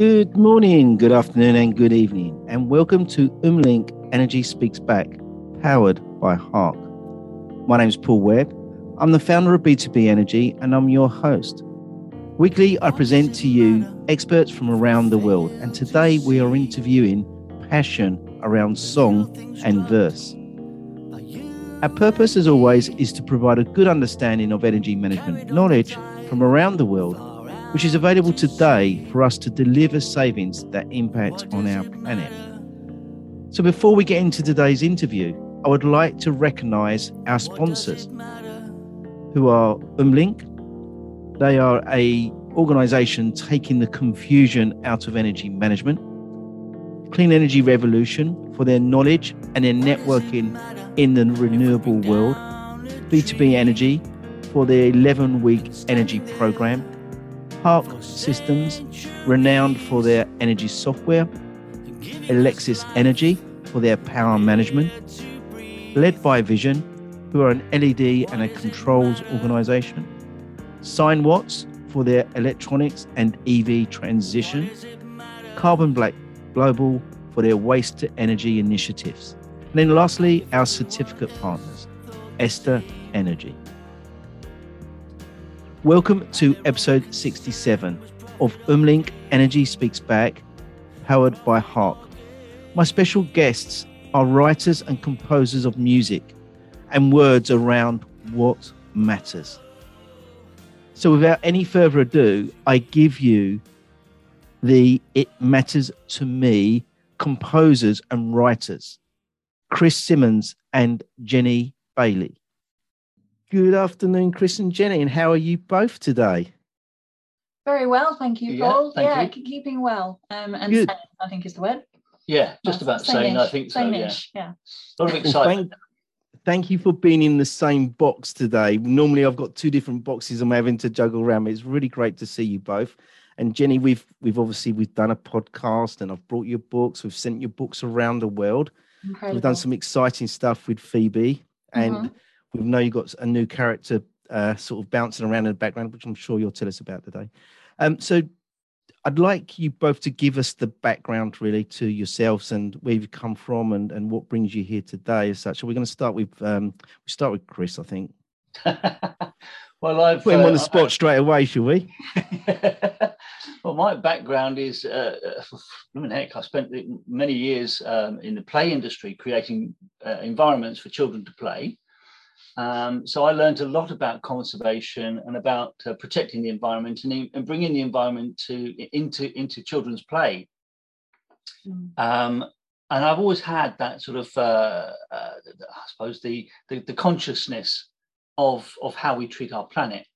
Good morning, good afternoon, and good evening, and welcome to Umlink Energy Speaks Back, powered by Hark. My name is Paul Webb. I'm the founder of B2B Energy, and I'm your host. Weekly, I present to you experts from around the world, and today we are interviewing passion around song and verse. Our purpose, as always, is to provide a good understanding of energy management knowledge from around the world, which is available today for us to deliver savings that impact on our planet. So, before we get into today's interview, I would like to recognize our sponsors, who are Umlink. They are a organization taking the confusion out of energy management. Clean Energy Revolution for their knowledge and their networking in the renewable world, B2B Energy for their 11 week energy program, Hark Systems, renowned for their energy software, Alexis Energy for their power management, led by Vision, who are an LED and a controls organization, Sign Watts for their electronics and EV transition, Carbon Black Global for their waste to energy initiatives. And then lastly, our certificate partners, Esther Energy. Welcome to episode 67 of Umlink Energy Speaks Back, powered by Hark. My special guests are writers and composers of music and words around what matters. So, without any further ado, I give you the It Matters to Me composers and writers, Chris Simmons and Jenny Bailey. Good afternoon, Chris and Jenny, and how are you both today? Very well, thank you, Yeah, Paul. thank yeah, you. keeping well. Um, and Good. sane, I think is the word. Yeah, just about saying. I Sane-ish, think so. Yeah, yeah. a lot of Well, excitement. thank, thank you for being in the same box today. Normally, I've got two different boxes I'm having to juggle around. It's really great to see you both. And Jenny, we've we've obviously we've done a podcast, and I've brought your books. We've sent your books around the world. Incredible. We've done some exciting stuff with Phoebe, and Mhm. We know you've got a new character uh, sort of bouncing around in the background, which I'm sure you'll tell us about today. Um, so I'd like you both to give us the background really to yourselves and where you've come from and, and what brings you here today as such. So we're going to start with um, we start with Chris, I think. well, I've Put him on uh, the spot straight away, shall we? well, my background is, uh, uh, heck, I spent many years um, in the play industry creating uh, environments for children to play. Um, so I learned a lot about conservation and about uh, protecting the environment and, and bringing the environment to into into children's play. Mm. Um, and I've always had that sort of, uh, uh, I suppose, the, the the consciousness of of how we treat our planet.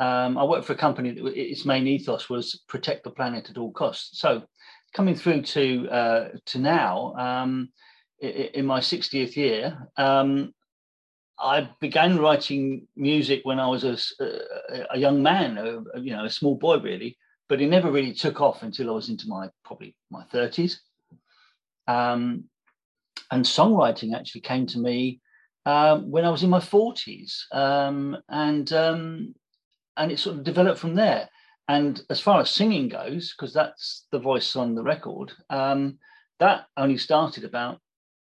Um, I worked for a company that its main ethos was protect the planet at all costs. So, coming through to uh, to now, um, in my 60th year, um, I began writing music when I was a young man, a, you know, a small boy really. But it never really took off until I was into my probably my 30s. Um, and songwriting actually came to me um, when I was in my 40s, um, and um, and it sort of developed from there. And as far as singing goes, because that's the voice on the record, um, that only started about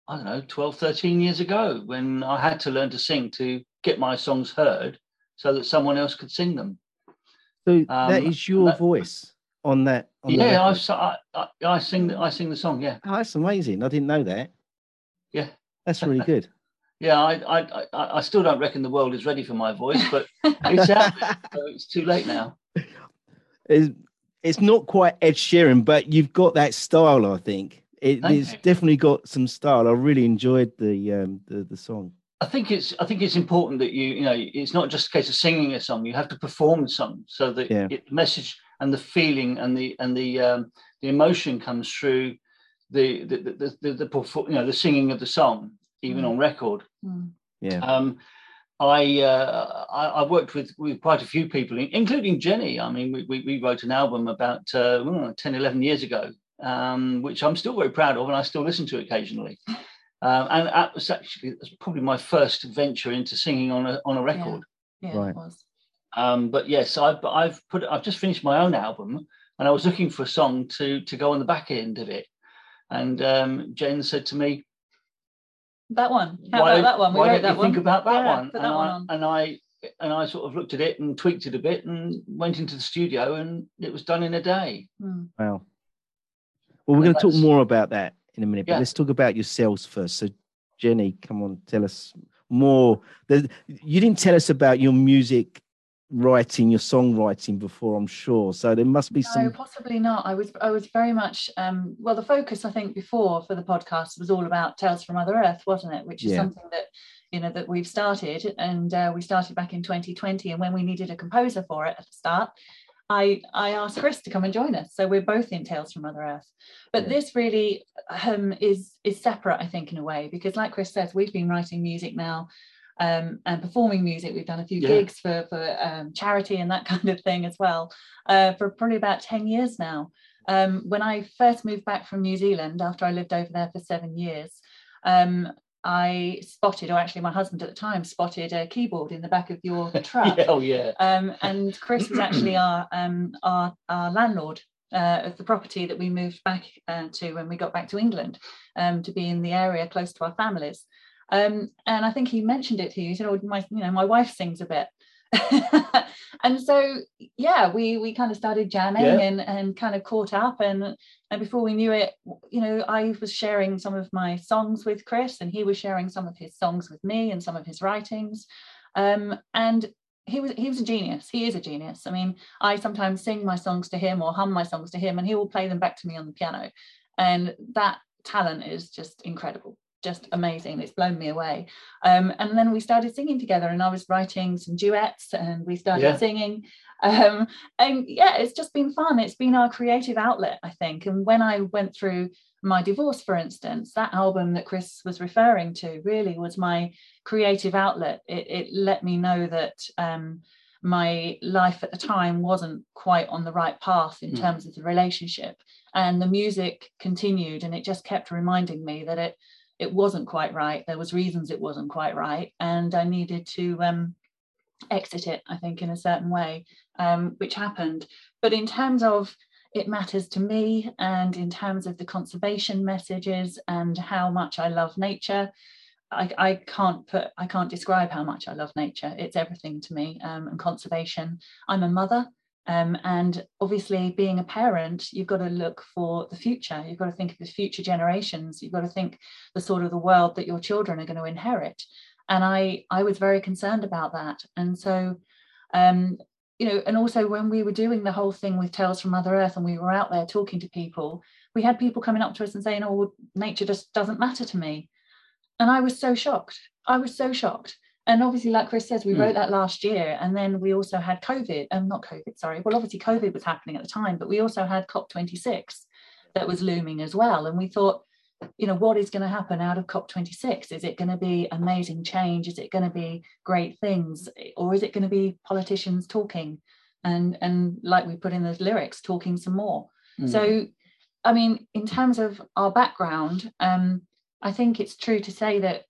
I don't know 12, 13 years ago when I had to learn to sing to get my songs heard, so that someone else could sing them. So Um, is your that- voice on that. On yeah, I, record. s- I, I, I sing I sing the song. Yeah, Oh, that's amazing. I didn't know that. Yeah. That's really good. yeah. I, I, I, I still don't reckon the world is ready for my voice, but it's out so it's too late now. it's, it's not quite Ed Sheeran, but you've got that style. I think it, Thank it's you. definitely got some style. I really enjoyed the um, the, the song. I think it's I think it's important that you you know it's not just a case of singing a song. You have to perform the song so that Yeah. it, the message and the feeling and the and the um, the emotion comes through the the the, the, the, the perfor- you know the singing of the song even Mm. on record. Mm. Yeah, Um, I, uh, I I worked with with quite a few people, including Jenny. I mean, we we, we wrote an album about uh, 10, 11 years ago, um, which I'm still very proud of, and I still listen to occasionally. Um, and that was actually that's probably my first venture into singing on a on a record. Yeah, Right. it was. Um, but yes, I've I've put I've just finished my own album, and I was looking for a song to to go on the back end of it. And um, Jen said to me, That one. How about that one? We why wrote don't that you one. think about that Yeah, one? put and, one I, on. and I and I sort of looked at it and tweaked it a bit and went into the studio and it was done in a day. Hmm. Wow. Well, we're going to talk more about that in a minute, but Yeah. let's talk about yourselves first. So, Jenny, come on, tell us more. You didn't tell us about your music writing, your songwriting before, I'm sure. So there must be No, some. possibly not. I was I was very much um, well. The focus I think before for the podcast was all about Tales from Mother Earth, wasn't it? Which is Yeah. something that you know that we've started, and uh, we started back in 2020. And when we needed a composer for it at the start, I I asked Chris to come and join us. So we're both in Tales from Mother Earth. But Yeah. this really um, is is separate, I think, in a way, because like Chris says, we've been writing music now. Um, and performing music, we've done a few Yeah. gigs for for um, charity and that kind of thing as well uh, for probably about 10 years now. Um, when I first moved back from New Zealand after I lived over there for seven years, um, I spotted, or actually my husband at the time spotted a keyboard in the back of your truck. Yeah, oh yeah. Um, and Chris was actually our um, our, our landlord uh, of the property that we moved back uh, to when we got back to England um, to be in the area close to our families. Um, and I think he mentioned it to you. He said, "Oh, my you know my wife sings a bit." and so yeah we we kind of started jamming Yeah. and and kind of caught up. And and before we knew it you know i was sharing some of my songs with chris and he was sharing some of his songs with me and some of his writings. Um and he was he was a genius. He is a genius. I mean i sometimes sing my songs to him or hum my songs to him and he will play them back to me on the piano. And that talent is just incredible just amazing it's blown me away. Um, and then we started singing together and i was writing some duets and we started Yeah. singing. Um, and yeah it's just been fun. It's been our creative outlet i think. And when i went through my divorce for instance that album that chris was referring to really was my creative outlet. It, it let me know that um, my life at the time wasn't quite on the right path in Mm. terms of the relationship. And the music continued and it just kept reminding me that it it wasn't quite right there was reasons it wasn't quite right and i needed to um, exit it i think in a certain way um, which happened but in terms of it matters to me and in terms of the conservation messages and how much i love nature I, I can't put I can't describe how much I love nature. It's everything to me um, and conservation. I'm a mother, um, and obviously being a parent, you've got to look for the future. You've got to think of the future generations. You've got to think the sort of the world that your children are going to inherit. And I I was very concerned about that. And so, um, you know, and also when we were doing the whole thing with Tales from Mother Earth, and we were out there talking to people, we had people coming up to us and saying, "Oh, nature just doesn't matter to me." and I was so shocked. I was so shocked. And obviously, like Chris says, we Mm. wrote that last year, and then we also had COVID. Um, not COVID, sorry. Well, obviously, COVID was happening at the time, but we also had COP26 that was looming as well. And we thought, you know, what is going to happen out of COP26? Is it going to be amazing change? Is it going to be great things, or is it going to be politicians talking, and and like we put in those lyrics, talking some more? Mm. So, I mean, in terms of our background, um, I think it's true to say that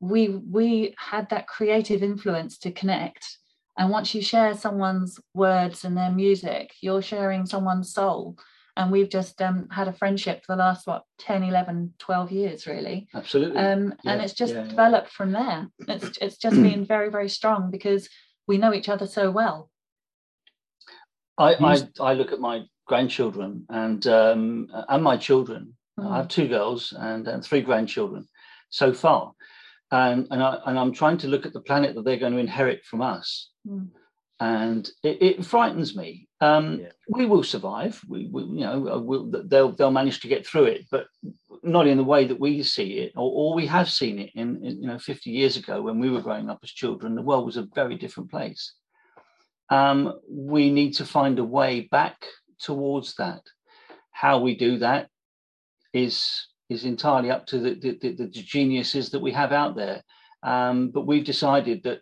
we we had that creative influence to connect. And once you share someone's words and their music, you're sharing someone's soul. And we've just um, had a friendship for the last, what, 10, 11, 12 years, really. absolutely. Um, and it's just yeah, yeah. developed from there. It's, it's just been very, very strong because we know each other so well. I, I I look at my grandchildren and um, and my children. Mm. I have two girls and, and three grandchildren so far, and and I and I'm trying to look at the planet that they're going to inherit from us, Mm. and it, it frightens me. Um, Yeah. We will survive. We, we you know uh, we'll, they'll they'll manage to get through it, but not in the way that we see it, or, or we have seen it in, in you know 50 years ago when we were growing up as children. The world was a very different place. Um, we need to find a way back towards that. How we do that is is entirely up to the, the, the, the geniuses that we have out there. Um, but we've decided that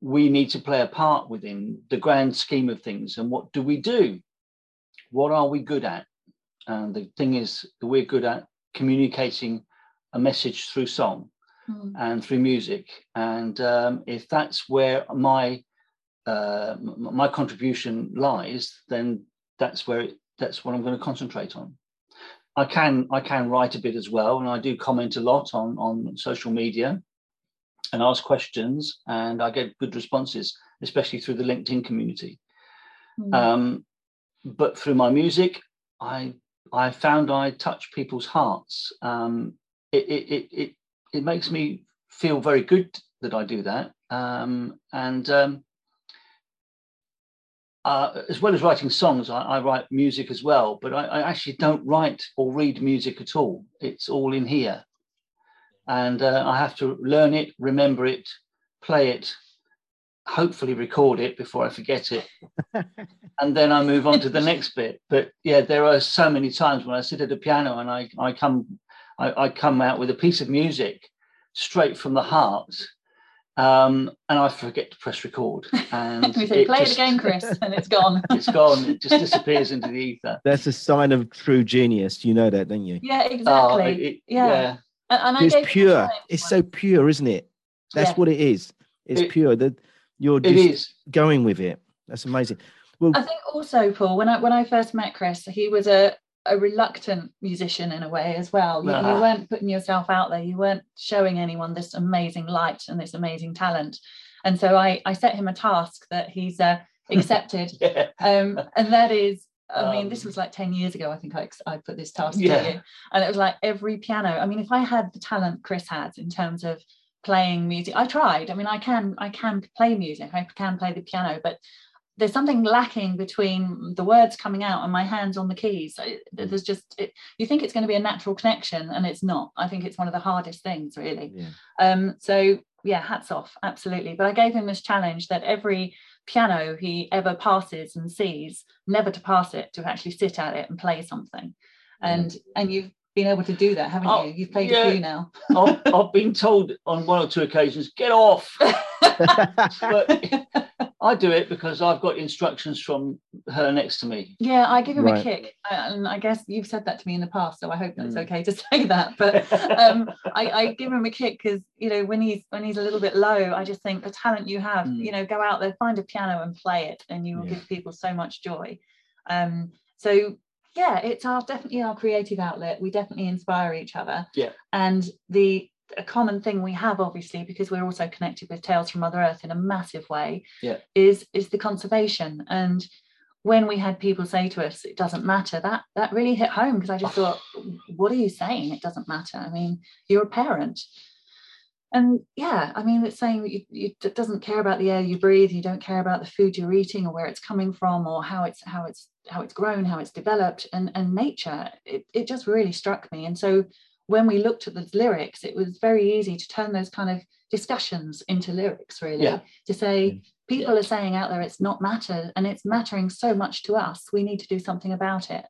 we need to play a part within the grand scheme of things. And what do we do? What are we good at? And the thing is that we're good at communicating a message through song Mm. and through music. And um, if that's where my uh, my contribution lies, then that's where it, that's what I'm going to concentrate on. I can I can write a bit as well, and I do comment a lot on on social media and ask questions, and I get good responses, especially through the LinkedIn community. Mm. Um, but through my music, I I found I touch people's hearts. Um, it, it, it, it, it makes me feel very good that I do that. Um, and um, uh, as well as writing songs, I, I, write music as well, but I, I, actually don't write or read music at all. It's all in here. And uh, I have to learn it, remember it, play it, hopefully record it before I forget it. and then I move on to the next bit. But yeah, there are so many times when I sit at a piano and I, I come I, I come out with a piece of music straight from the heart um, and I forget to press record. And we say, play just, it again, Chris, and it's gone. it's gone. It just disappears into the ether. That's a sign of true genius. You know that, don't you? Yeah, exactly. Oh, it, it, yeah. yeah. And, and it's pure. It's so pure, isn't it? That's yeah. what it is. It's it, pure. That you're just going with it. That's amazing. Well, I think also, Paul, when I when I first met Chris, he was a a reluctant musician in a way as well. You, uh-huh. you, weren't putting yourself out there. You weren't showing anyone this amazing light and this amazing talent. And so I, I set him a task that he's uh, accepted. yeah. um, and that is, I mean, um, this was like 10 years ago. I think I, I put this task yeah. to you. And it was like every piano. I mean, if I had the talent Chris had in terms of playing music, I tried. I mean, I can, I can play music. I can play the piano, but there's something lacking between the words coming out and my hands on the keys. There's just it, you think it's going to be a natural connection and it's not. I think it's one of the hardest things really. Yeah. um so yeah hats off absolutely. But i gave him this challenge that every piano he ever passes and sees never to pass it to actually sit at it and play something. And and you've been able to do that haven't oh, you? You've played yeah. a few now. I've, I've been told on one or two occasions get off! But I do it because I've got instructions from her next to me. Yeah, I give him right. a kick, and I guess you've said that to me in the past, so I hope that's mm. okay to say that. But um, I, I, give him a kick because you know when he's when he's a little bit low, I just think the talent you have, mm. you know, go out there, find a piano and play it, and you will yeah. give people so much joy. Um, so yeah, it's our definitely our creative outlet. We definitely inspire each other. Yeah, and the a common thing we have obviously because we're also connected with tales from mother earth in a massive way yeah. is is the conservation. And when we had people say to us it doesn't matter that that really hit home because i just thought what are you saying? It doesn't matter. I mean you're a parent. And yeah i mean it's saying that you, you, it doesn't care about the air you breathe you don't care about the food you're eating or where it's coming from or how it's how it's how it's grown how it's developed and and nature. It, it just really struck me. And so when we looked at the lyrics, it was very easy to turn those kind of discussions into lyrics, really, yeah. to say, people yeah. are saying out there it's not matter and it's mattering so much to us. We need to do something about it.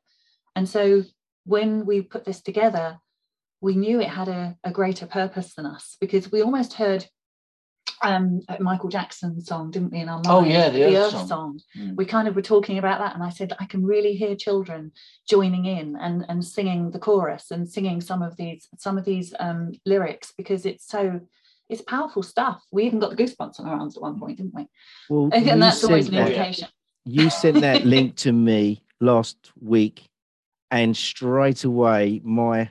And so when we put this together, we knew it had a, a greater purpose than us because we almost heard um, Michael Jackson song, didn't we, in our mind? Oh yeah, the, the Earth, Earth, song. song. Mm. We kind of were talking about that, and I said I can really hear children joining in and and singing the chorus and singing some of these some of these um, lyrics because it's so it's powerful stuff. We even got the goosebumps on our arms at one point, didn't we? Well, and that's always an indication. You sent that link to me last week, and straight away, my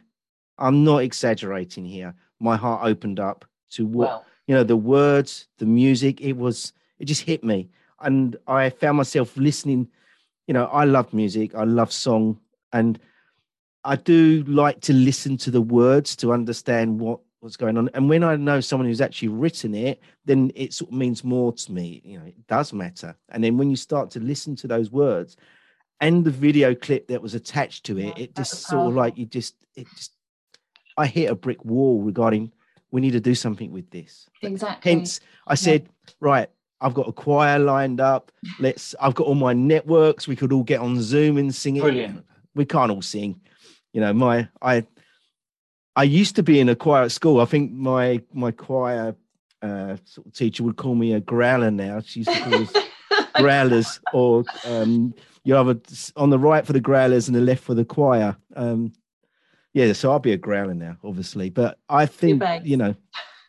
I'm not exaggerating here. My heart opened up to what. Wow you know the words the music it was it just hit me. And i found myself listening you know i love music i love song and i do like to listen to the words to understand what what's going on. And when i know someone who's actually written it then it sort of means more to me you know it does matter. And then when you start to listen to those words and the video clip that was attached to it it just sort of like you just it just i hit a brick wall regarding we need to do something with this. Exactly. Hence, I said, yeah. right, I've got a choir lined up. Let's. I've got all my networks. We could all get on Zoom and sing it. Brilliant. We can't all sing. You know, my I. I used to be in a choir at school. I think my my choir uh, sort of teacher would call me a growler now. She used to call us growlers, or um, you have a on the right for the growlers and the left for the choir. Um, yeah, so I'll be a growler now, obviously. But I think you know,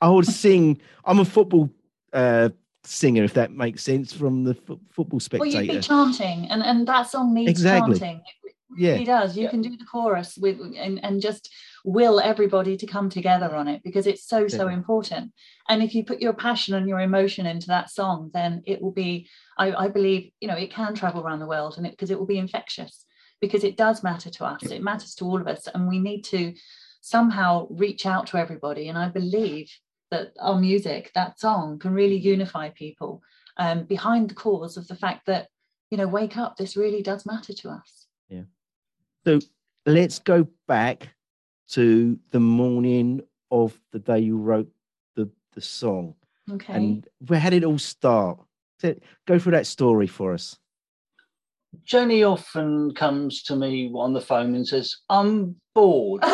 I would sing. I'm a football uh, singer, if that makes sense, from the f- football spectator. Well, you'd be chanting, and and that song needs Exactly. chanting. It yeah, really does. You Yeah. can do the chorus with and, and just will everybody to come together on it because it's so so important. And if you put your passion and your emotion into that song, then it will be. I, I believe you know it can travel around the world, and it because it will be infectious because it does matter to us. It matters to all of us, and we need to somehow reach out to everybody. And I believe that our music, that song, can really unify people um, behind the cause of the fact that you know wake up. This really does matter to us. Yeah. So let's go back to the morning of the day you wrote the the song, Okay. and where had it all start? Go through that story for us. Jenny often comes to me on the phone and says, "I'm bored.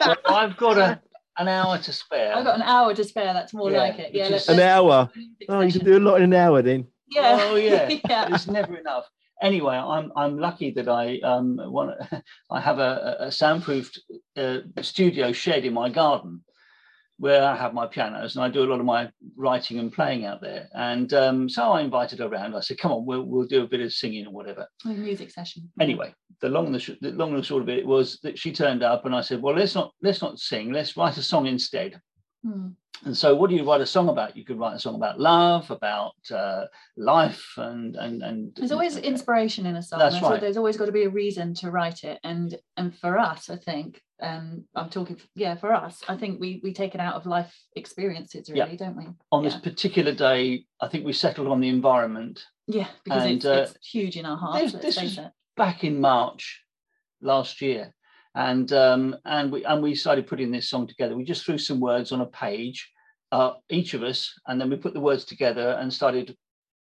Well, I've got a an hour to spare." I've got an hour to spare. That's more Yeah, like it. Yeah, let's, An let's- hour. Oh, you can do a lot in an hour then. Yeah. Oh yeah. yeah. It's never enough. Anyway, I'm I'm lucky that I um want I have a, a soundproofed uh, studio shed in my garden where I have my pianos and I do a lot of my writing and playing out there. And um, so I invited her around. I said, "Come on, we'll we'll do a bit of singing or whatever." A music session. Anyway, the long and the, sh- the long and the short of it was that she turned up and I said, "Well, let's not let's not sing. Let's write a song instead." Hmm. And so, what do you write a song about? You could write a song about love, about uh, life, and and and. There's always inspiration in a song. That's there's, right. there's always got to be a reason to write it, and and for us, I think, um, I'm talking, yeah, for us, I think we we take it out of life experiences, Yeah. really, don't we? on this particular day, I think we settled on the environment Yeah, because And, it's, uh, it's huge in our hearts. this- this was- back in March last year, and um, and we and we started putting this song together. We just threw some words on a page, uh, each of us, and then we put the words together and started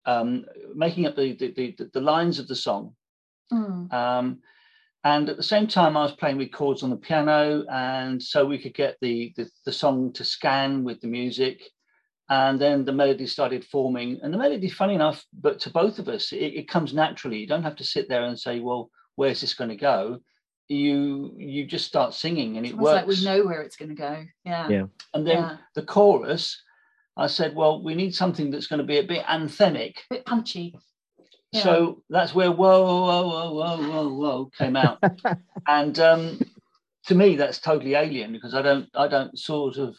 um, making up the the, the the lines of the song. Mm. Um, and at the same time, I was playing with chords on the piano, and so we could get the, the the song to scan with the music. And then the melody started forming, and the melody, funny enough, but to both of us, it, it comes naturally. You don't have to sit there and say, "Well, where's this going to go?" You you just start singing, and it almost works. like we know where it's going to go. Yeah. Yeah. and then yeah. the chorus, I said, "Well, we need something that's going to be a bit anthemic." A bit punchy. Yeah. So that's where whoa, whoa, whoa, whoa, whoa, whoa came out. and um, to me, that's totally alien because I don't, I don't sort of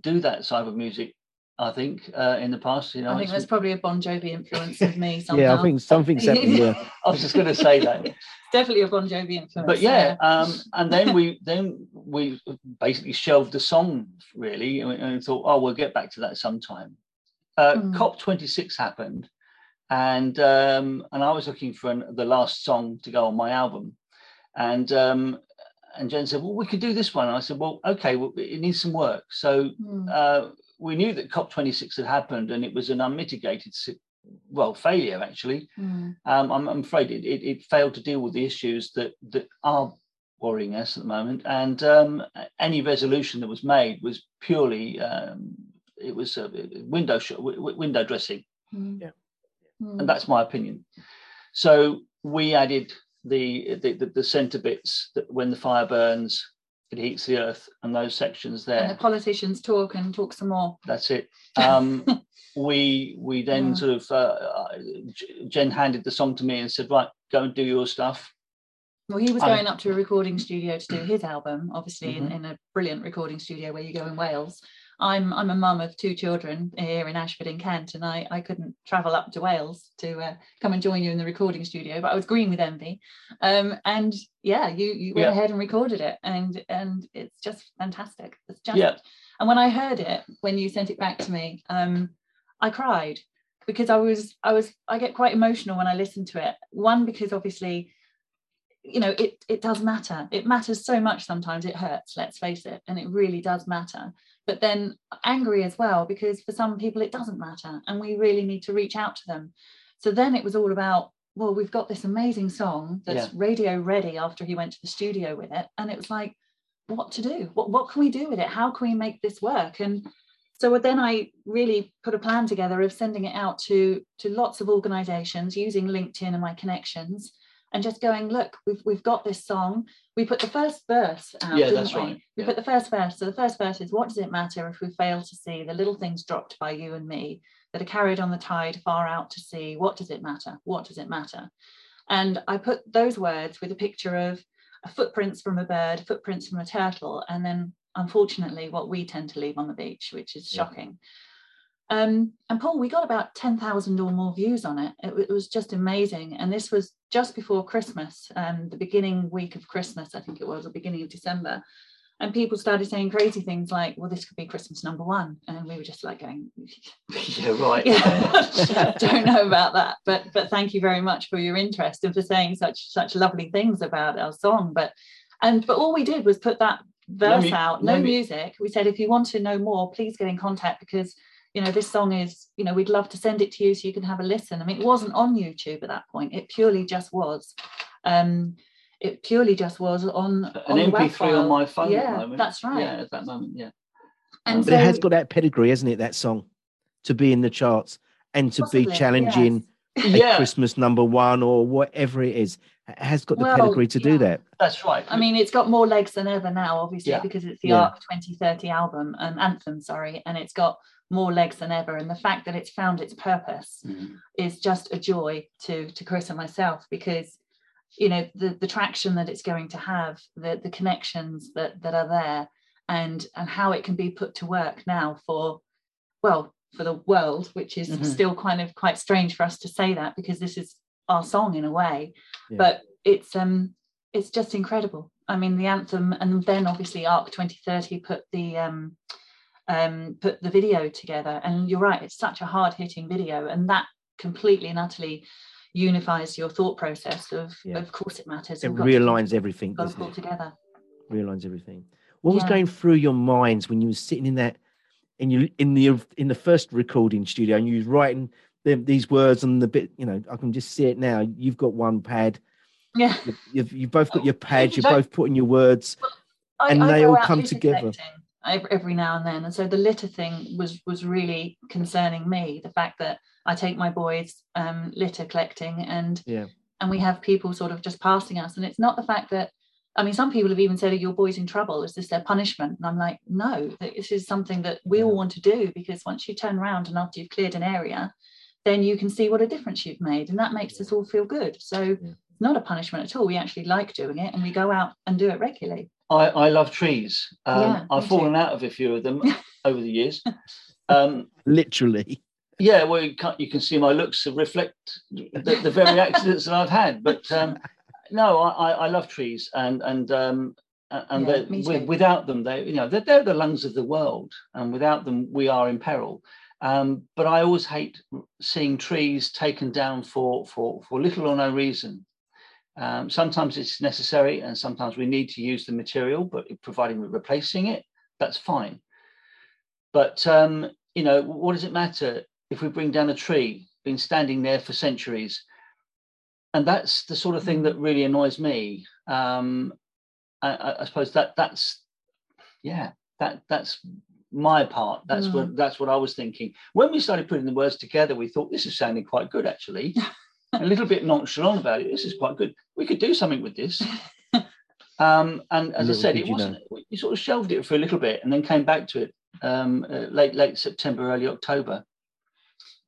do that type of music. I think uh, in the past, you know, I think there's probably a Bon Jovi influence with me somehow. Yeah, I think something's happened there. I was just going to say that. definitely a Bon Jovi influence. but yeah, um, and then we then we basically shelved the song really, and, and thought, oh, we'll get back to that sometime. Uh, Mm. COP twenty six happened, and um, and I was looking for an, the last song to go on my album, and um, and Jen said, well, we could do this one. And I said, well, okay, well, it needs some work. So Hmm. uh, we knew that COP twenty six had happened, and it was an unmitigated. Well, failure actually Hmm. um, I'm, I'm afraid it, it, it failed to deal with the issues that that are worrying us at the moment, and um, any resolution that was made was purely um, it was a window sh- w- w- window dressing, Hmm. Yeah. Hmm. and that's my opinion. So we added the the, the, the centre bits that when the fire burns, it heats the earth, and those sections there. and the politicians talk and talk some more. That's it. Um, we we then Yeah. sort of uh, uh, Jen handed the song to me and said, "Right, go and do your stuff." Well, he was Um, going up to a recording studio to do his album, obviously in, Mhm. in a brilliant recording studio where you go in Wales. I'm I'm a mum of two children here in Ashford in Kent, and I, I couldn't travel up to Wales to uh, come and join you in the recording studio, but I was green with envy. Um, and yeah, you you went Yeah. ahead and recorded it, and and it's just fantastic. It's just Yeah. and when I heard it, when you sent it back to me, um, I cried because I was I was I get quite emotional when I listen to it. One because obviously, you know, it it does matter. It matters so much sometimes it hurts, let's face it, and it really does matter. But then angry as well because for some people it doesn't matter and we really need to reach out to them. So then it was all about well, we've got this amazing song that's Yeah. radio ready after he went to the studio with it and it was like what to do what, what can we do with it how can we make this work and so then i really put a plan together of sending it out to to lots of organizations using linkedin and my connections and just going look we've, we've got this song we put the first verse out Yeah, didn't that's we? right, we yeah. put the first verse so the first verse is what does it matter if we fail to see the little things dropped by you and me that are carried on the tide far out to sea. What does it matter? What does it matter? And I put those words with a picture of footprints from a bird, footprints from a turtle, and then unfortunately what we tend to leave on the beach, which is shocking. Yeah. Um, and Paul, we got about 10,000 or more views on it. it. it. was just amazing. And this was just before Christmas, um, the beginning week of Christmas, I think it was, or beginning of December and people started saying crazy things like well this could be christmas number one and we were just like going yeah right. Yeah. don't know about that. But but thank you very much for your interest and for saying such such lovely things about our song. But and but all we did was put that verse me, out no me... music. We said if you want to know more please get in contact because you know this song is you know we'd love to send it to you so you can have a listen i mean it wasn't on youtube at that point it purely just was um it purely just was on an on MP3 on my phone. Yeah, that's right. Yeah, at that moment, yeah. And but so, it has got that pedigree, hasn't it? That song to be in the charts and to possibly, be challenging yes. a yeah. Christmas number one or whatever it is. It has got the well, pedigree to yeah. do that. That's right. I mean, it's got more legs than ever now, obviously, yeah. because it's the ARC 2030 album, um, anthem, sorry, and it's got more legs than ever. And the fact that it's found its purpose mm-hmm. is just a joy to to Chris and myself because you know the the traction that it's going to have the the connections that that are there and and how it can be put to work now for well for the world which is mm-hmm. still kind of quite strange for us to say that because this is our song in a way yeah. but it's um it's just incredible i mean the anthem and then obviously arc 2030 put the um um put the video together and you're right it's such a hard hitting video and that completely and utterly unifies your thought process of yeah. of course it matters. It realigns everything. Got to together. Realigns everything. What yeah. was going through your minds when you were sitting in that in you in the in the first recording studio and you was writing them, these words on the bit, you know, I can just see it now. You've got one pad. Yeah. You've, you've both got your pads, you're both putting your words I, and I they all come together every now and then and so the litter thing was was really concerning me the fact that I take my boys um, litter collecting and yeah. and we have people sort of just passing us. And it's not the fact that I mean, some people have even said, Are your boys in trouble? Is this their punishment? And I'm like, no, this is something that we all want to do because once you turn around and after you've cleared an area, then you can see what a difference you've made. And that makes us all feel good. So yeah. it's not a punishment at all. We actually like doing it and we go out and do it regularly. I, I love trees. Um, yeah, I've fallen too. out of a few of them over the years. Um, Literally. Yeah, well, you, you can see my looks reflect the, the very accidents that I've had. But um, no, I, I love trees, and and um, and yeah, without them, they you know they're, they're, the lungs of the world, and without them, we are in peril. Um, but I always hate seeing trees taken down for for for little or no reason. Um, sometimes it's necessary, and sometimes we need to use the material, but providing we're replacing it, that's fine. But um, you know, what does it matter if we bring down a tree, been standing there for centuries. And that's the sort of thing that really annoys me. Um, I, I, suppose that that's yeah, that that's my part. That's mm. what that's what I was thinking. When we started putting the words together, we thought this is sounding quite good actually. a little bit nonchalant about it. This is quite good. We could do something with this. Um, and as I said, it wasn't. Know. We sort of shelved it for a little bit and then came back to it um, uh, late late September, early October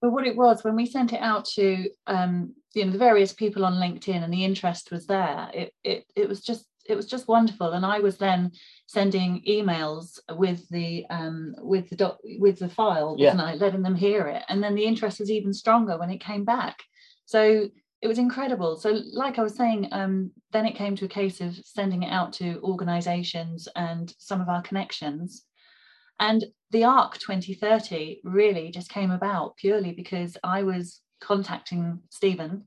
but what it was when we sent it out to um, you know the various people on LinkedIn and the interest was there, it it it was just it was just wonderful. And I was then sending emails with the um, with the doc, with the file, yeah. wasn't I, letting them hear it. And then the interest was even stronger when it came back. So it was incredible. So, like I was saying, um, then it came to a case of sending it out to organisations and some of our connections. And the ARC 2030 really just came about purely because I was contacting Stephen,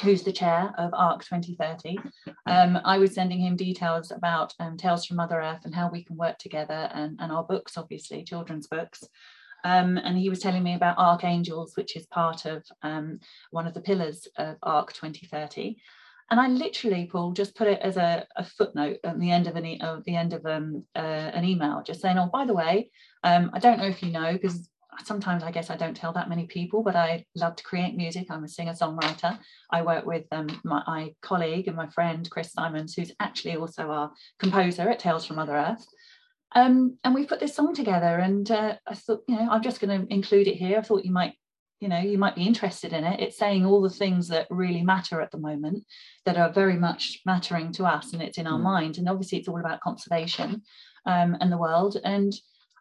who's the chair of ARC 2030. Um, I was sending him details about um, Tales from Mother Earth and how we can work together and, and our books, obviously, children's books. Um, and he was telling me about Archangels, which is part of um, one of the pillars of ARC 2030 and I literally, Paul, just put it as a, a footnote at the end of an, e- of the end of um, uh, an email, just saying, "Oh, by the way, um, I don't know if you know, because sometimes I guess I don't tell that many people, but I love to create music. I'm a singer songwriter. I work with um, my, my, colleague and my friend Chris Simons, who's actually also our composer at Tales from Mother Earth. Um, and we put this song together, and uh, I thought, you know, I'm just going to include it here. I thought you might you know you might be interested in it it's saying all the things that really matter at the moment that are very much mattering to us and it's in our Mm. mind and obviously it's all about conservation um, and the world and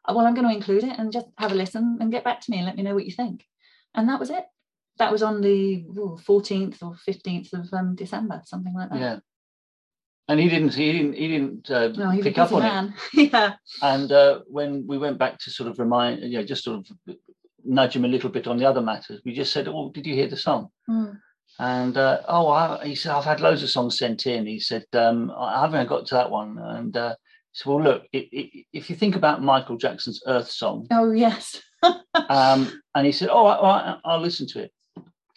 uh, well i'm going to include it and just have a listen and get back to me and let me know what you think and that was it that was on the ooh, 14th or 15th of um, december something like that Yeah. And he didn't. He didn't. He didn't uh, no he's a pick up on it. yeah And uh, when we went back to sort of remind, you know, just sort of nudge him a little bit on the other matters, we just said, "Oh, did you hear the song?" Mm. And uh, oh, I, he said, "I've had loads of songs sent in." He said, um, "I haven't got to that one." And uh, he said, "Well, look, i i if you think about Michael Jackson's Earth song," oh yes um, and he said, "Oh, all right, I'll listen to it."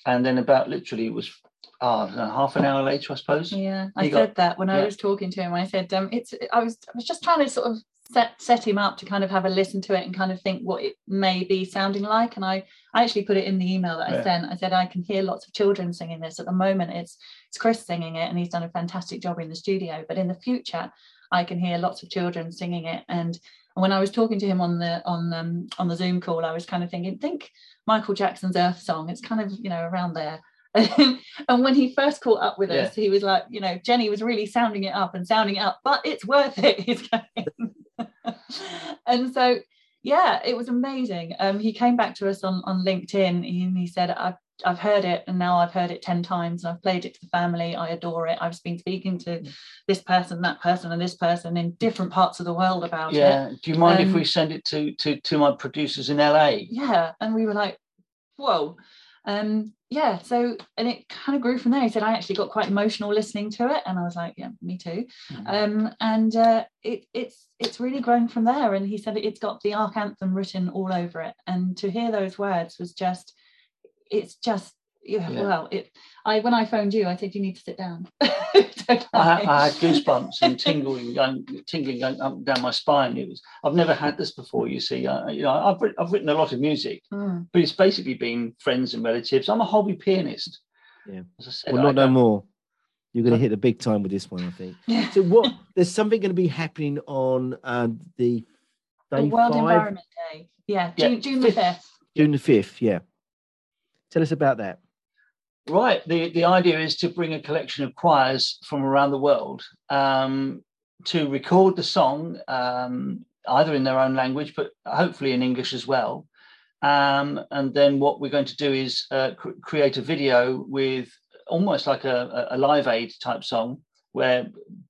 And then about literally it was oh, half an hour later, I suppose. Yeah, I got- said that when I was talking to him. I said, um, it's. I was. I was just trying to sort of set set him up to kind of have a listen to it and kind of think what it may be sounding like. And I, I actually put it in the email that I Yeah. sent. I said I can hear lots of children singing this at the moment. It's it's Chris singing it, and he's done a fantastic job in the studio. But in the future, I can hear lots of children singing it. And when I was talking to him on the on um, on the Zoom call, I was kind of thinking, think Michael Jackson's Earth song. It's kind of you know around there. And when he first caught up with us, he was like, you know, Jenny was really sounding it up and sounding it up, but it's worth it. He's going. and so, yeah, it was amazing. Um, he came back to us on on LinkedIn and he said, I've I've heard it and now I've heard it 10 times and I've played it to the family. I adore it. I've been speaking to this person, that person, and this person in different parts of the world about it. Yeah. Do you mind if Um, we send it to to to my producers in LA? yeah and we were like whoa um yeah so and it kind of grew from there he said i actually got quite emotional listening to it and i was like yeah me too Mhm. um and uh it it's it's really grown from there and he said it's got the arc anthem written all over it and to hear those words was just it's just yeah, Yeah. well it i when i phoned you i said you need to sit down I. I had goosebumps and tingling, going, tingling going up down my spine. It was. I've never had this before. You see, uh, you know, I've I've written a lot of music, Mm. but it's basically been friends and relatives. I'm a hobby pianist. Yeah. As I said, Well, I not no more. You're going to hit the big time with this one, I think. yeah So what? There's something going to be happening on um, the the world five, environment day yeah Yeah, june, june the fifth. 5th June the fifth. Yeah. Tell us about that. Right. The the idea is to bring a collection of choirs from around the world um, to record the song um, either in their own language, but hopefully in English as well. Um, and then what we're going to do is uh, cr- create a video with almost like a, a a live aid type song where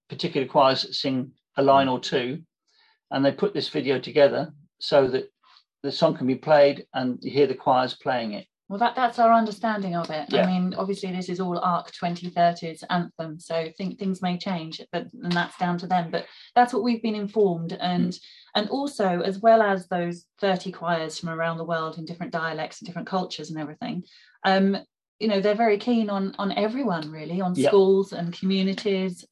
particular choirs sing a line or two, and they put this video together so that the song can be played and you hear the choirs playing it. Well, that, that's our understanding of it. Yeah. I mean, obviously, this is all ARC 2030's anthem, so think things may change, but and that's down to them. But that's what we've been informed, and and also as well as those 30 choirs from around the world in different dialects and different cultures and everything. Um, you know, they're very keen on on everyone really, on Yeah. schools and communities,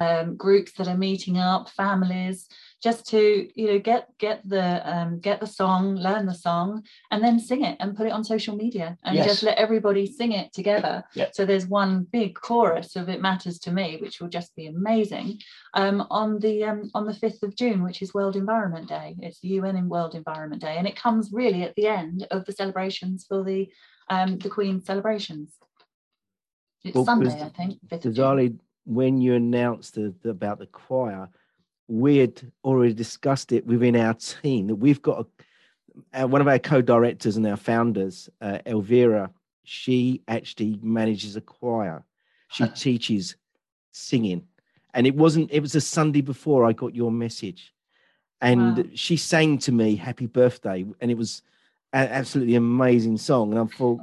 um, groups that are meeting up, families, just to you know get get the um, get the song, learn the song, and then sing it and put it on social media and Yes. just let everybody sing it together. So there's one big chorus of "It Matters to Me," which will just be amazing. Um, on the um, on the fifth of June, which is World Environment Day. It's the UN in World Environment Day, and it comes really at the end of the celebrations for the um, the Queen celebrations. It's Well, Sunday, I think. 5th of June. Bizarrely, when you announced the, the- about the choir, we had already discussed it within our team that we've got a, one of our co-directors and our founders, uh, Elvira. She actually manages a choir. She teaches singing, and it wasn't. It was a Sunday before I got your message, and Wow. she sang to me "Happy Birthday," and it was an absolutely amazing song. And I thought,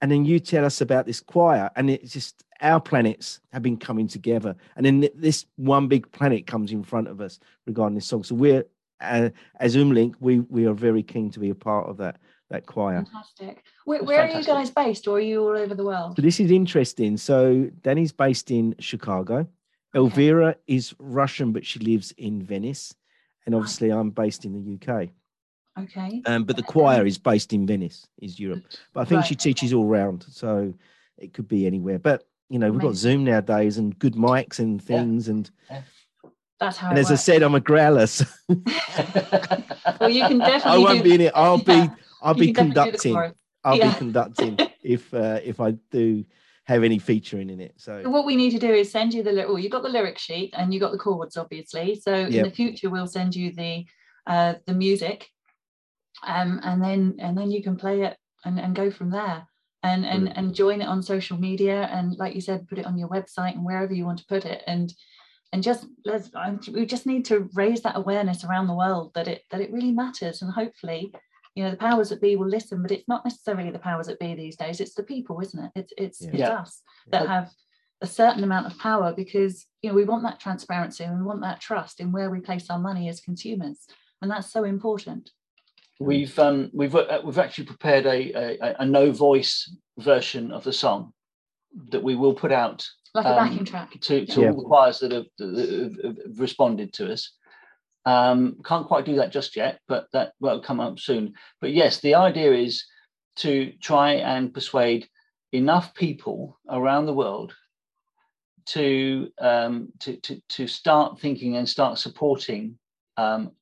and then you tell us about this choir and it's just our planets have been coming together. And then this one big planet comes in front of us regarding this song. So we're uh, as umlink we we are very keen to be a part of that that choir. Fantastic. Where, where are you guys based, or are you all over the world? so this is interesting. So danny's based in chicago. Elvira is russian but she lives in venice. And obviously i'm based in the uk Okay. um, but the choir is based in venice is europe. But i think Right, she okay. teaches all round so it could be anywhere. But you know we've got zoom nowadays and good mics and Yeah. things and That's how. and as I said, I'm a growler, so Well, you can definitely. I won't be in it. I'll be Yeah. I'll you be do the conducting. I'll Yeah. be conducting if uh, if I do have any featuring in it. So So what we need to do is send you the little. You got the lyric sheet and you got the chords, obviously. So in the future, we'll send you the uh, the music, um, and then and then you can play it and, and go from there. And and Brilliant. and join it on social media and like you said, put it on your website and wherever you want to put it. And and just let's we just need to raise that awareness around the world that it that it really matters. And hopefully, you know, the powers that be will listen. But it's not necessarily the powers that be these days. It's the people, isn't it? It's it's Yeah. it's Yeah. us that Yeah. have a certain amount of power because you know we want that transparency and we want that trust in where we place our money as consumers and that's so important We've um, we've uh, we've actually prepared a, a a no voice version of the song that we will put out like a Um, backing track to, to Yeah. all the choirs that have, that have- responded to us. Um, can't quite do that just yet, but that will come up soon. But yes, the idea is to try and persuade enough people around the world to um, to, to to start thinking and start supporting um,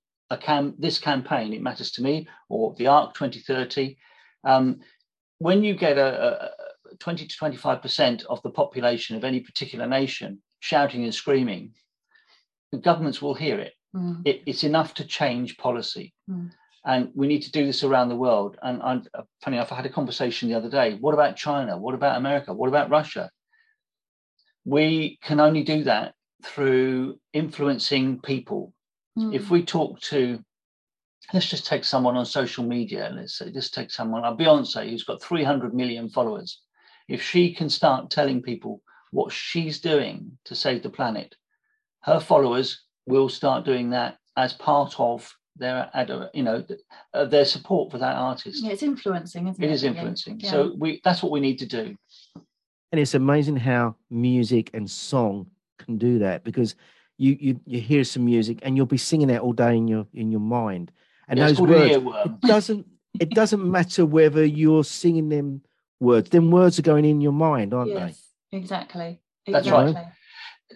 cam this campaign. It matters to me, or the ARC 2030. Um, when you get a, a 20 to 25 percent of the population of any particular nation shouting and screaming, the governments will hear it. Mm, it it's enough to change policy. Mm. And we need to do this around the world. And I'm uh, funny enough, I had a conversation the other day. What about China? What about America? What about Russia? We can only do that through influencing people. Mm, If we talk to, let's just take someone on social media. Let's say, just take someone like Beyonce, who's got 300 million followers. If she can start telling people what she's doing to save the planet, her followers will start doing that as part of their ad- you know uh, their support for that artist yeah, it's influencing isn't it it is influencing Yeah. so we that's what we need to do and it's amazing how music and song can do that because you you you hear some music and you'll be singing it all day in your in your mind. And Yeah, those words it doesn't it doesn't matter whether you're singing them words them words are going in your mind aren't they? yes exactly That's right.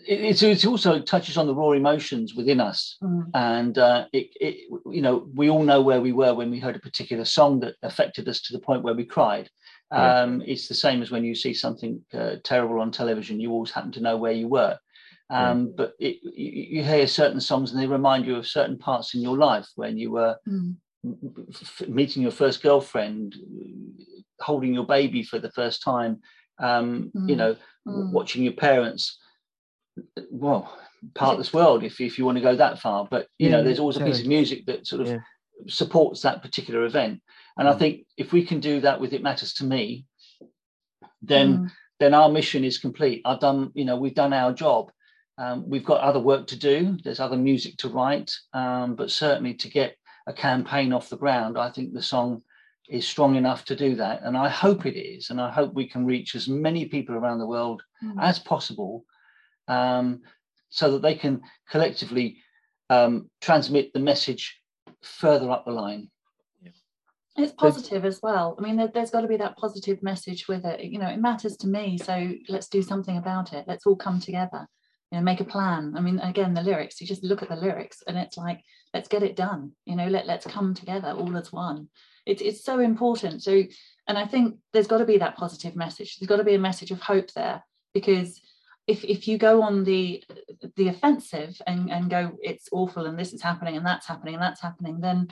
It, it's, it also touches on the raw emotions within us. Mm, and uh, it, it you know we all know where we were when we heard a particular song that affected us to the point where we cried. Yeah. um, it's the same as when you see something uh, terrible on television you always happen to know where you were um, but it, you, you hear certain songs and they remind you of certain parts in your life when you were mm, meeting your first girlfriend, holding your baby for the first time, um, you Mm, know, mm. watching your parents, well, part of this world, if, if you want to go that far. But, you know, there's always a piece of music that sort of Yeah. supports that particular event. And I Mm. think if we can do that with It Matters to Me, then mm, then our mission is complete. I've done, you know, we've done our job. Um, we've got other work to do. There's other music to write, um, but certainly to get a campaign off the ground, I think the song is strong enough to do that. And I hope it is. And I hope we can reach as many people around the world mm. as possible um, so that they can collectively um, transmit the message further up the line. It's positive as well. I mean, there, there's got to be that positive message with it. You know, it matters to me, so let's do something about it. Let's all come together. You know, make a plan. I mean, again, the lyrics. You just look at the lyrics, and it's like, let's get it done. You know, let let's come together all as one. It's it's so important. So, and I think there's got to be that positive message. There's got to be a message of hope there, because if if you go on the the offensive and and go, it's awful, and this is happening, and that's happening, and that's happening, then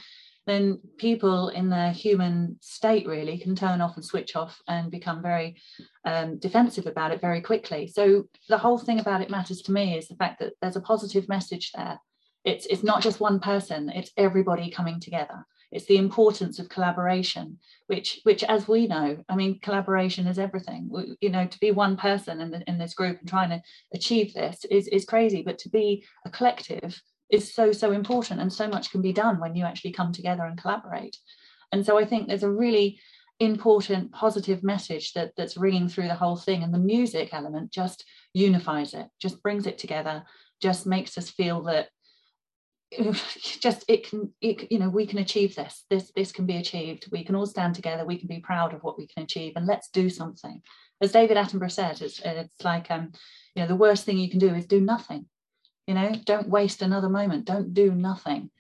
then people in their human state really can turn off and switch off and become very um, defensive about it very quickly. So the whole thing about it matters to me is the fact that there's a positive message there. It's it's not just one person; it's everybody coming together. It's the importance of collaboration, which which as we know, I mean, collaboration is everything. You know, to be one person in the, in this group and trying to achieve this is is crazy, but to be a collective is so so important and so much can be done when you actually come together and collaborate. And so i think there's a really important positive message that that's ringing through the whole thing and the music element just unifies it just brings it together just makes us feel that just it can it, you know we can achieve this this this can be achieved. We can all stand together we can be proud of what we can achieve and let's do something. As david attenborough said it's, it's like um you know the worst thing you can do is do nothing you know don't waste another moment. Don't do nothing.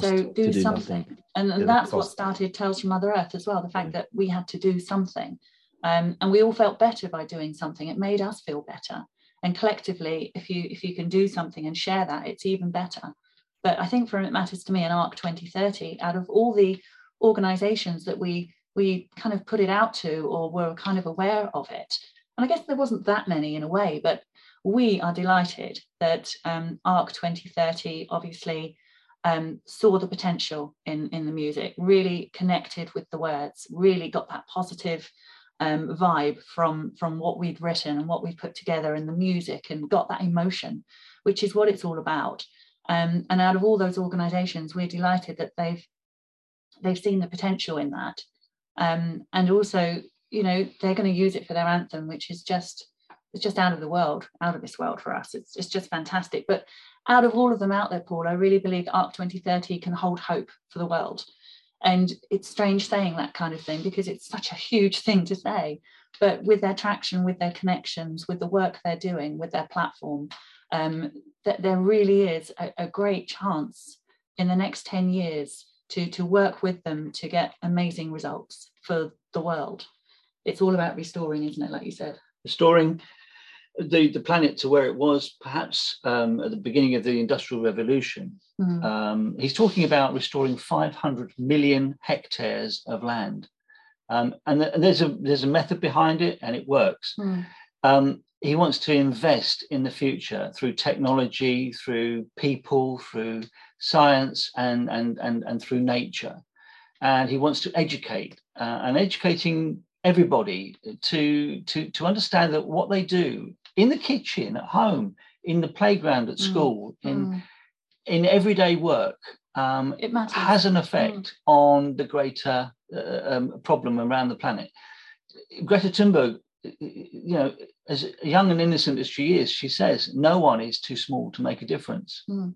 So do, do something. Nothing. and, and that's what started tales from mother earth as well the fact that we had to do something. Um, and we all felt better by doing something. It made us feel better. And collectively if you if you can do something and share that it's even better. But i think from it matters to me in arc 2030 out of all the organizations that we we kind of put it out to or were kind of aware of it. And i guess there wasn't that many in a way but we are delighted that um, ARC 2030 obviously um, saw the potential in, in the music, really connected with the words, really got that positive um, vibe from, from what we'd written and what we put together in the music and got that emotion, which is what it's all about. Um, and out of all those organizations, we're delighted that they've they've seen the potential in that. Um, and also, you know, they're going to use it for their anthem, which is just it's just out of the world, out of this world for us. It's, it's just fantastic. But out of all of them out there, Paul, I really believe ARC 2030 can hold hope for the world. And it's strange saying that kind of thing because it's such a huge thing to say. But with their traction, with their connections, with the work they're doing, with their platform, um, that there really is a, a great chance in the next 10 years to, to work with them to get amazing results for the world. It's all about restoring, isn't it? Like you said. Restoring the, the planet to where it was perhaps um, at the beginning of the Industrial Revolution. Mm. Um, he's talking about restoring 500 million hectares of land. Um, and, th- and, there's, a, there's a method behind it and it works. Mm. he wants to invest in the future through technology, through people, through science, and, and, and, and through nature. And he wants to educate. Uh, and educating everybody to to to understand that what they do in the kitchen at home in the playground at mm, school mm. in mm. in everyday work um, it has an effect mm. on the greater uh, um, problem around the planet greta thunberg you know as young and innocent as she is she says no one is too small to make a difference mm.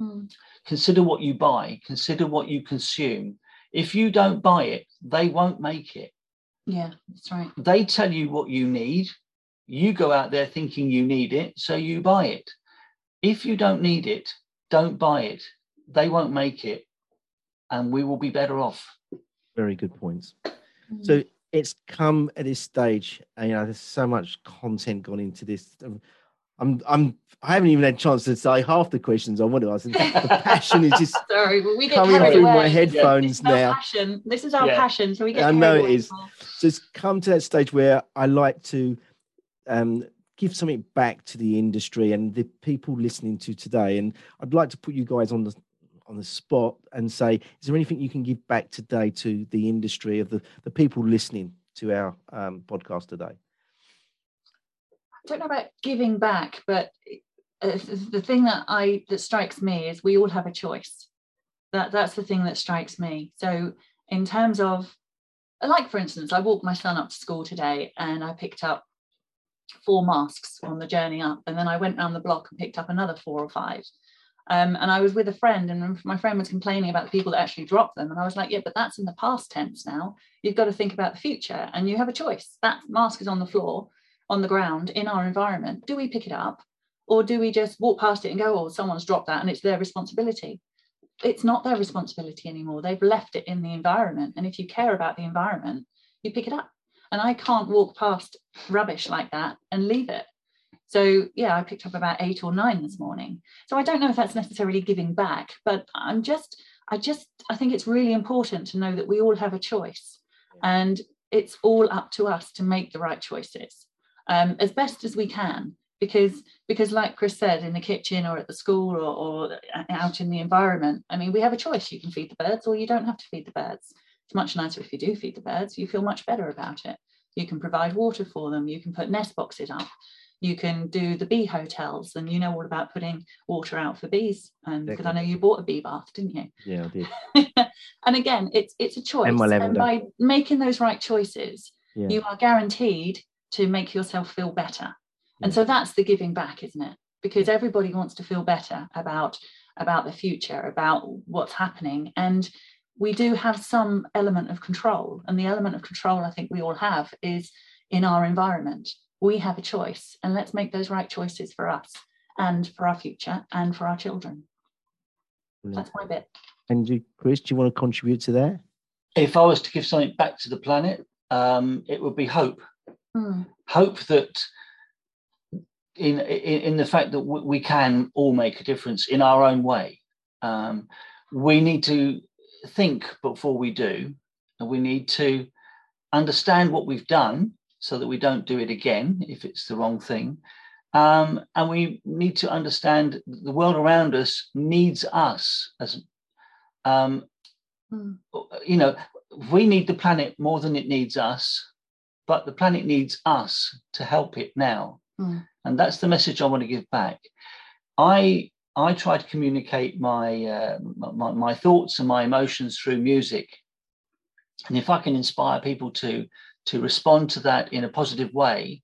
Mm. consider what you buy consider what you consume if you don't buy it they won't make it yeah, that's right. They tell you what you need. You go out there thinking you need it, so you buy it. If you don't need it, don't buy it. They won't make it, and we will be better off. Very good points. Mm. So it's come at this stage, and you know, there's so much content gone into this. I'm I'm I haven't even had a chance to say half the questions I want to ask. The passion is just sorry, well, we coming through my headphones yeah. now. Passion. This is our yeah. passion, so we get. I know it is. So it's come to that stage where I like to um, give something back to the industry and the people listening to today, and I'd like to put you guys on the on the spot and say, is there anything you can give back today to the industry of the the people listening to our um, podcast today? I don't know about giving back, but uh, the thing that I that strikes me is we all have a choice. That that's the thing that strikes me. So in terms of, like for instance, I walked my son up to school today, and I picked up four masks on the journey up, and then I went around the block and picked up another four or five. Um, and I was with a friend, and my friend was complaining about the people that actually dropped them. And I was like, yeah, but that's in the past tense now. You've got to think about the future, and you have a choice. That mask is on the floor on the ground in our environment, do we pick it up or do we just walk past it and go, oh, someone's dropped that and it's their responsibility? It's not their responsibility anymore. They've left it in the environment. And if you care about the environment, you pick it up. And I can't walk past rubbish like that and leave it. So yeah, I picked up about eight or nine this morning. So I don't know if that's necessarily giving back, but I'm just, I just, I think it's really important to know that we all have a choice and it's all up to us to make the right choices um, as best as we can because because like chris said in the kitchen or at the school or, or, out in the environment i mean we have a choice you can feed the birds or you don't have to feed the birds it's much nicer if you do feed the birds. You feel much better about it. You can provide water for them. You can put nest boxes up. You can do the bee hotels and you know all about putting water out for bees. And because i know you bought a bee bath didn't you? Yeah i did. And again it's it's a choice. And, and by making those right choices yeah. you are guaranteed to make yourself feel better. And so that's the giving back isn't it? Because everybody wants to feel better about about the future about what's happening. And we do have some element of control and the element of control i think we all have is in our environment we have a choice and let's make those right choices for us and for our future and for our children. That's my bit. And you, Chris, do you want to contribute to that? If I was to give something back to the planet, um, it would be hope. Mm. Hope that in, in, in the fact that we can all make a difference in our own way. Um, we need to think before we do, and we need to understand what we've done so that we don't do it again if it's the wrong thing. Um, and we need to understand the world around us needs us as um, mm. you know we need the planet more than it needs us but the planet needs us to help it now mm. and that's the message i want to give back i i try to communicate my, uh, my my thoughts and my emotions through music and if i can inspire people to to respond to that in a positive way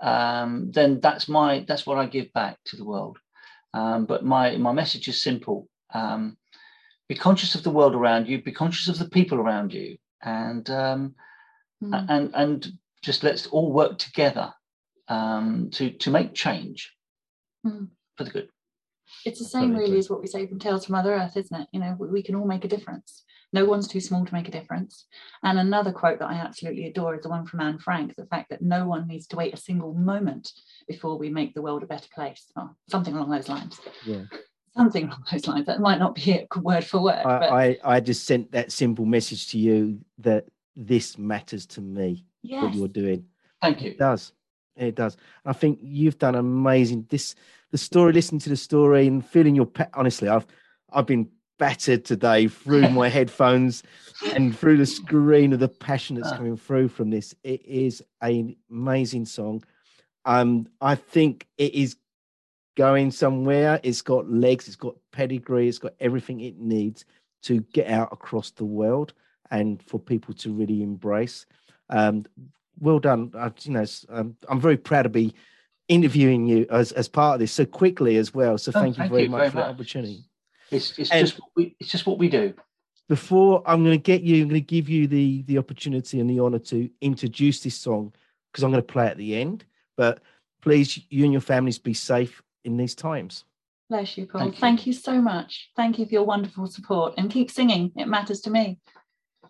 um, then that's my that's what I give back to the world. Um, but my my message is simple: um, be conscious of the world around you, be conscious of the people around you, and mm. and and just let's all work together um, to to make change mm. for the good. It's the same, really, as what we say from Tales from Mother Earth, isn't it? You know, we, we can all make a difference. No one's too small to make a difference. And another quote that I absolutely adore is the one from Anne Frank the fact that no one needs to wait a single moment before we make the world a better place, or something along those lines. Yeah. Something along those lines. That might not be it word for word. I, but... I, I just sent that simple message to you that this matters to me, yes. what you're doing. Thank you. It does. It does. I think you've done amazing. This the story, listening to the story and feeling your pet. Honestly, I've I've been battered today through my headphones and through the screen of the passion that's ah. coming through from this. It is an amazing song. Um, I think it is going somewhere. It's got legs, it's got pedigree, it's got everything it needs to get out across the world and for people to really embrace. Um, well done. I, you know, um, I'm very proud to be interviewing you as, as part of this so quickly as well. So oh, thank, you very you much very for much. the opportunity. It's, it's just what we, it's just what we do. Before I'm going to get you, I'm going to give you the the opportunity and the honor to introduce this song because I'm going to play at the end. But please, you and your families be safe in these times. Bless you, Paul. Thank you. Thank you so much. Thank you for your wonderful support and keep singing. It matters to me.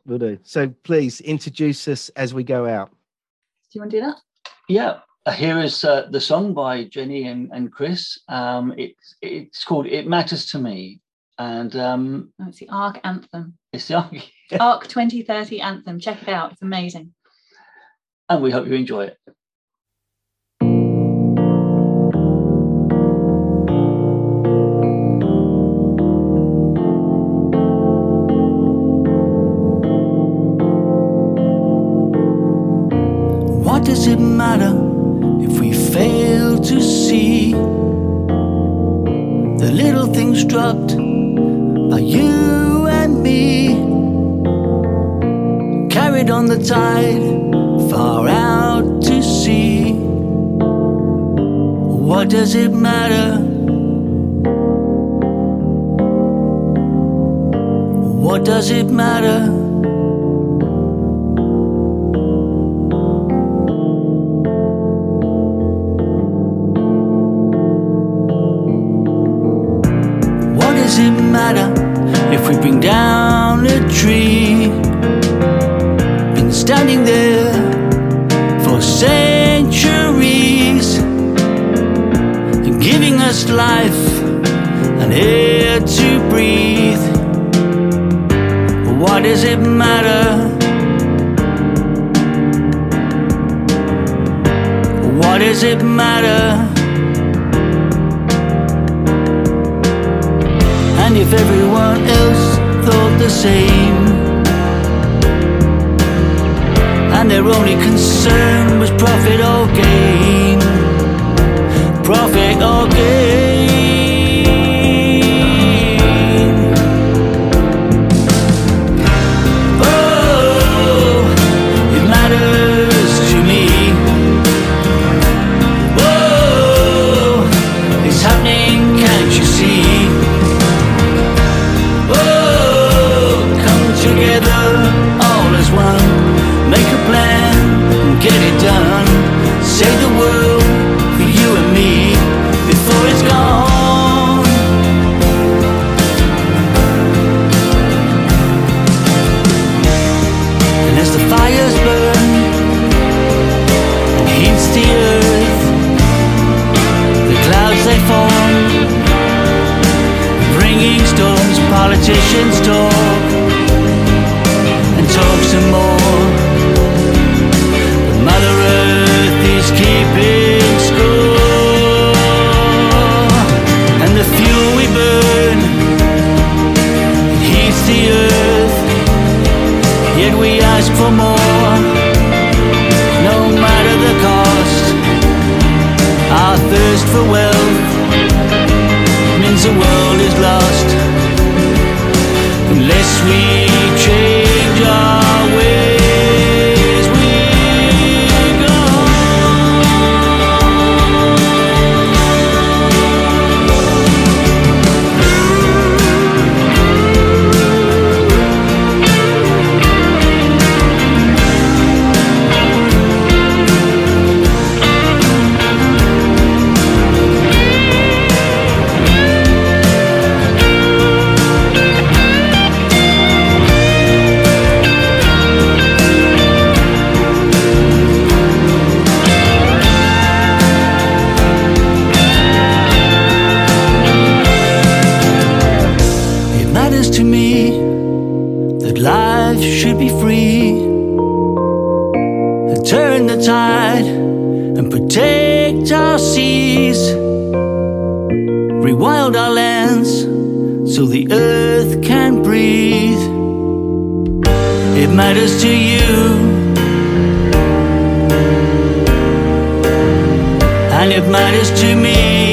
Will do. So please introduce us as we go out. Do you want to do that? Yeah. Here is uh, the song by Jenny and, and Chris. Um, it's it's called "It Matters to Me," and um, oh, it's the ARC anthem. It's the ARC, yeah. ARC 2030 anthem. Check it out; it's amazing. And we hope you enjoy it. What does it matter if we fail to see the little things dropped? by you and me carried on the tide far out to sea what does it matter what does it matter life and air to breathe. What does it matter? What does it matter? And if everyone else thought the same And their only concern was profit or gain Profit or gain politician's door. it matters to you. And it matters to me.